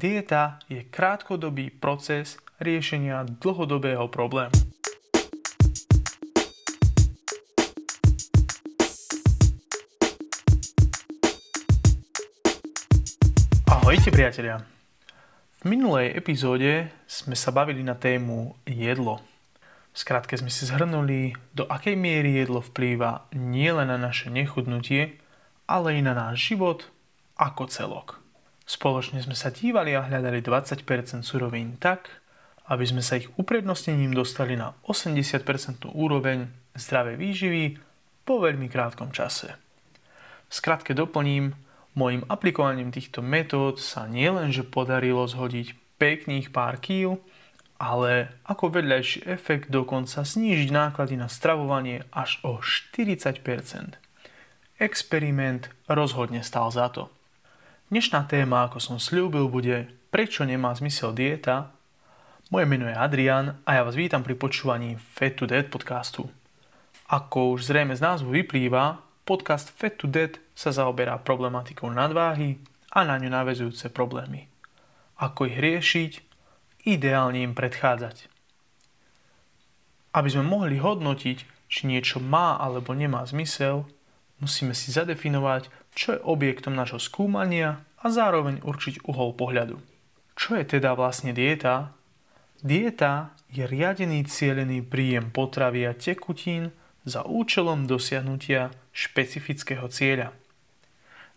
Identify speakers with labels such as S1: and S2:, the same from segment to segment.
S1: Dieta je krátkodobý proces riešenia dlhodobého problému. Ahojte priatelia. V minulej epizóde sme sa bavili na tému jedlo. V skratke sme si zhrnuli, do akej miery jedlo vplýva nielen na naše nechudnutie, ale i na náš život ako celok. Spoločne sme sa dívali a hľadali 20% surovín tak, aby sme sa ich uprednostnením dostali na 80% úroveň zdravej výživy po veľmi krátkom čase. V skratke doplním, mojim aplikovaním týchto metód sa nielenže podarilo zhodiť pekných pár kíl, ale ako vedľajší efekt dokonca znížiť náklady na stravovanie až o 40%. Experiment rozhodne stal za to. Dnešná téma, ako som slúbil, bude Prečo nemá zmysel dieta? Moje meno je Adrian a ja vás vítam pri počúvaní Fat to Dead podcastu. Ako už zrejme z názvu vyplýva, podcast Fat to Dead sa zaoberá problematikou nadváhy a na ňu navezujúce problémy. Ako ich riešiť, ideálne im predchádzať. Aby sme mohli hodnotiť, či niečo má alebo nemá zmysel, musíme si zadefinovať, čo je objektom našho skúmania a zároveň určiť uhol pohľadu. Čo je teda vlastne dieta? Dieta je riadený cielený príjem potravy a tekutín za účelom dosiahnutia špecifického cieľa.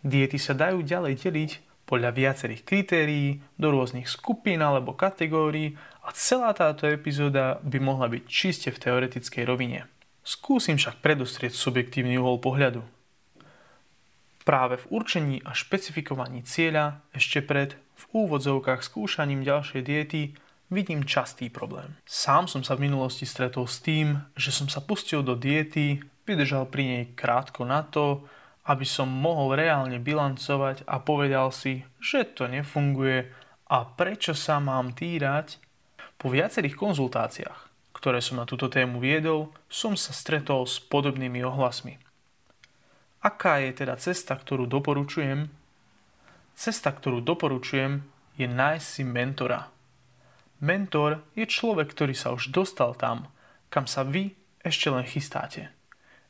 S1: Diety sa dajú ďalej deliť podľa viacerých kritérií do rôznych skupín alebo kategórií a celá táto epizóda by mohla byť čiste v teoretickej rovine. Skúsim však predostrieť subjektívny uhol pohľadu. Práve v určení a špecifikovaní cieľa ešte pred v úvodzovkách skúšaním ďalšej diety vidím častý problém. Sám som sa v minulosti stretol s tým, že som sa pustil do diety, vydržal pri nej krátko na to, aby som mohol reálne bilancovať a povedal si, že to nefunguje a prečo sa mám týrať. Po viacerých konzultáciách, ktoré som na túto tému viedol, som sa stretol s podobnými ohlasmi. Aká je teda cesta, ktorú doporučujem? Cesta, ktorú doporučujem, je nájsť si mentora. Mentor je človek, ktorý sa už dostal tam, kam sa vy ešte len chystáte.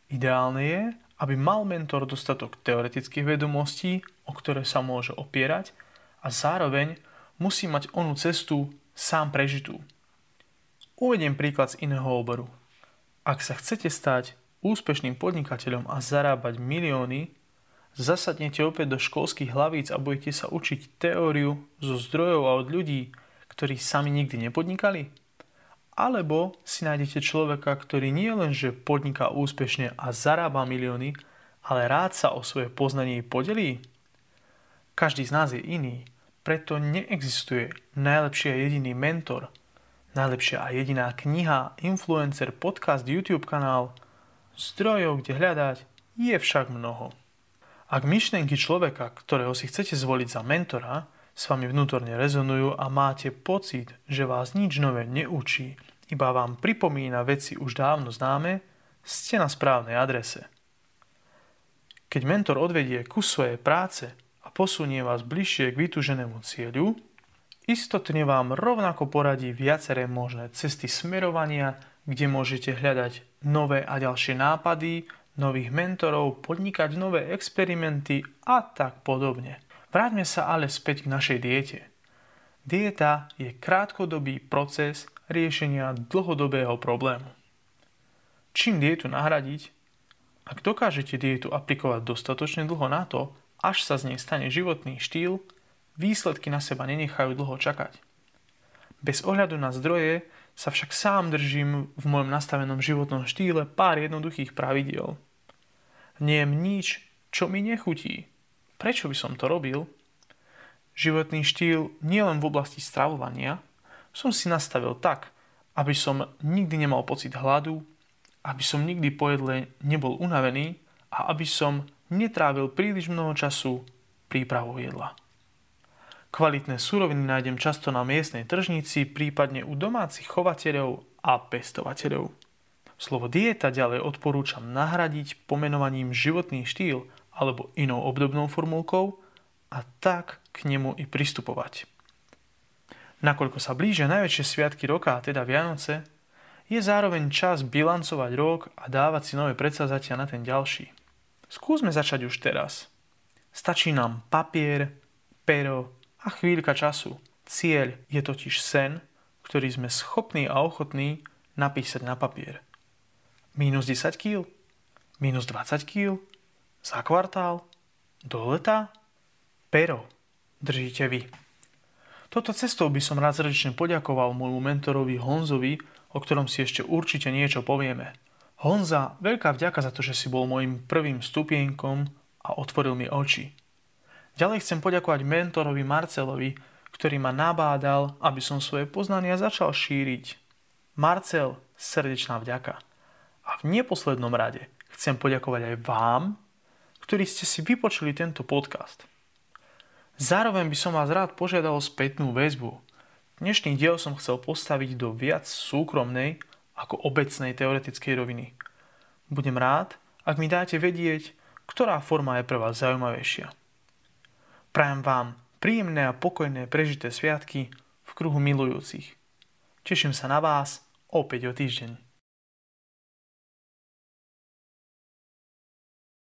S1: Ideálne je, aby mal mentor dostatok teoretických vedomostí, o ktoré sa môže opierať a zároveň musí mať onú cestu sám prežitú. Uvediem príklad z iného oboru. Ak sa chcete stať úspešným podnikateľom a zarábať milióny, zasadnete opäť do školských hlavíc a budete sa učiť teóriu zo zdrojov a od ľudí, ktorí sami nikdy nepodnikali? Alebo si nájdete človeka, ktorý nie len, že podniká úspešne a zarába milióny, ale rád sa o svoje poznanie podelí? Každý z nás je iný, preto neexistuje najlepší a jediný mentor, najlepšia a jediná kniha, influencer, podcast, YouTube kanál – Zdrojov, kde hľadať, je však mnoho. Ak myšlienky človeka, ktorého si chcete zvoliť za mentora, s vami vnútorne rezonujú a máte pocit, že vás nič nové neučí, iba vám pripomína veci už dávno známe, ste na správnej adrese. Keď mentor odvedie kus svojej práce a posunie vás bližšie k vytúženému cieľu, istotne vám rovnako poradí viaceré možné cesty smerovania, kde môžete hľadať nové a ďalšie nápady, nových mentorov, podnikať nové experimenty a tak podobne. Vráťme sa ale späť k našej diete. Dieta je krátkodobý proces riešenia dlhodobého problému. Čím dietu nahradiť? Ak dokážete dietu aplikovať dostatočne dlho na to, až sa z nej stane životný štýl, výsledky na seba nenechajú dlho čakať. Bez ohľadu na zdroje sa však sám držím v mojom nastavenom životnom štýle pár jednoduchých pravidiel. Niem nič, čo mi nechutí. Prečo by som to robil? Životný štýl nielen v oblasti stravovania som si nastavil tak, aby som nikdy nemal pocit hladu, aby som nikdy po jedle nebol unavený a aby som netrávil príliš mnoho času prípravou jedla. Kvalitné suroviny nájdem často na miestnej tržnici, prípadne u domácich chovateľov a pestovateľov. Slovo dieta ďalej odporúčam nahradiť pomenovaním životný štýl alebo inou obdobnou formulkou a tak k nemu i pristupovať. Nakoľko sa blížia najväčšie sviatky roka, teda Vianoce, je zároveň čas bilancovať rok a dávať si nové predsazatia na ten ďalší. Skúsme začať už teraz. Stačí nám papier, pero a chvíľka času. Cieľ je totiž sen, ktorý sme schopní a ochotní napísať na papier. Minus 10 kg? Minus 20 kg? Za kvartál? Do leta? Pero držíte vy. Toto cestou by som rád srdečne poďakoval môjmu mentorovi Honzovi, o ktorom si ešte určite niečo povieme. Honza, veľká vďaka za to, že si bol môjim prvým stupienkom a otvoril mi oči. Ďalej chcem poďakovať mentorovi Marcelovi, ktorý ma nabádal, aby som svoje poznania začal šíriť. Marcel, srdečná vďaka. A v neposlednom rade chcem poďakovať aj vám, ktorí ste si vypočuli tento podcast. Zároveň by som vás rád požiadal o spätnú väzbu. Dnešný diel som chcel postaviť do viac súkromnej ako obecnej teoretickej roviny. Budem rád, ak mi dáte vedieť, ktorá forma je pre vás zaujímavejšia. Prajem vám príjemné a pokojné prežité sviatky v kruhu milujúcich. Teším sa na vás opäť o týždeň.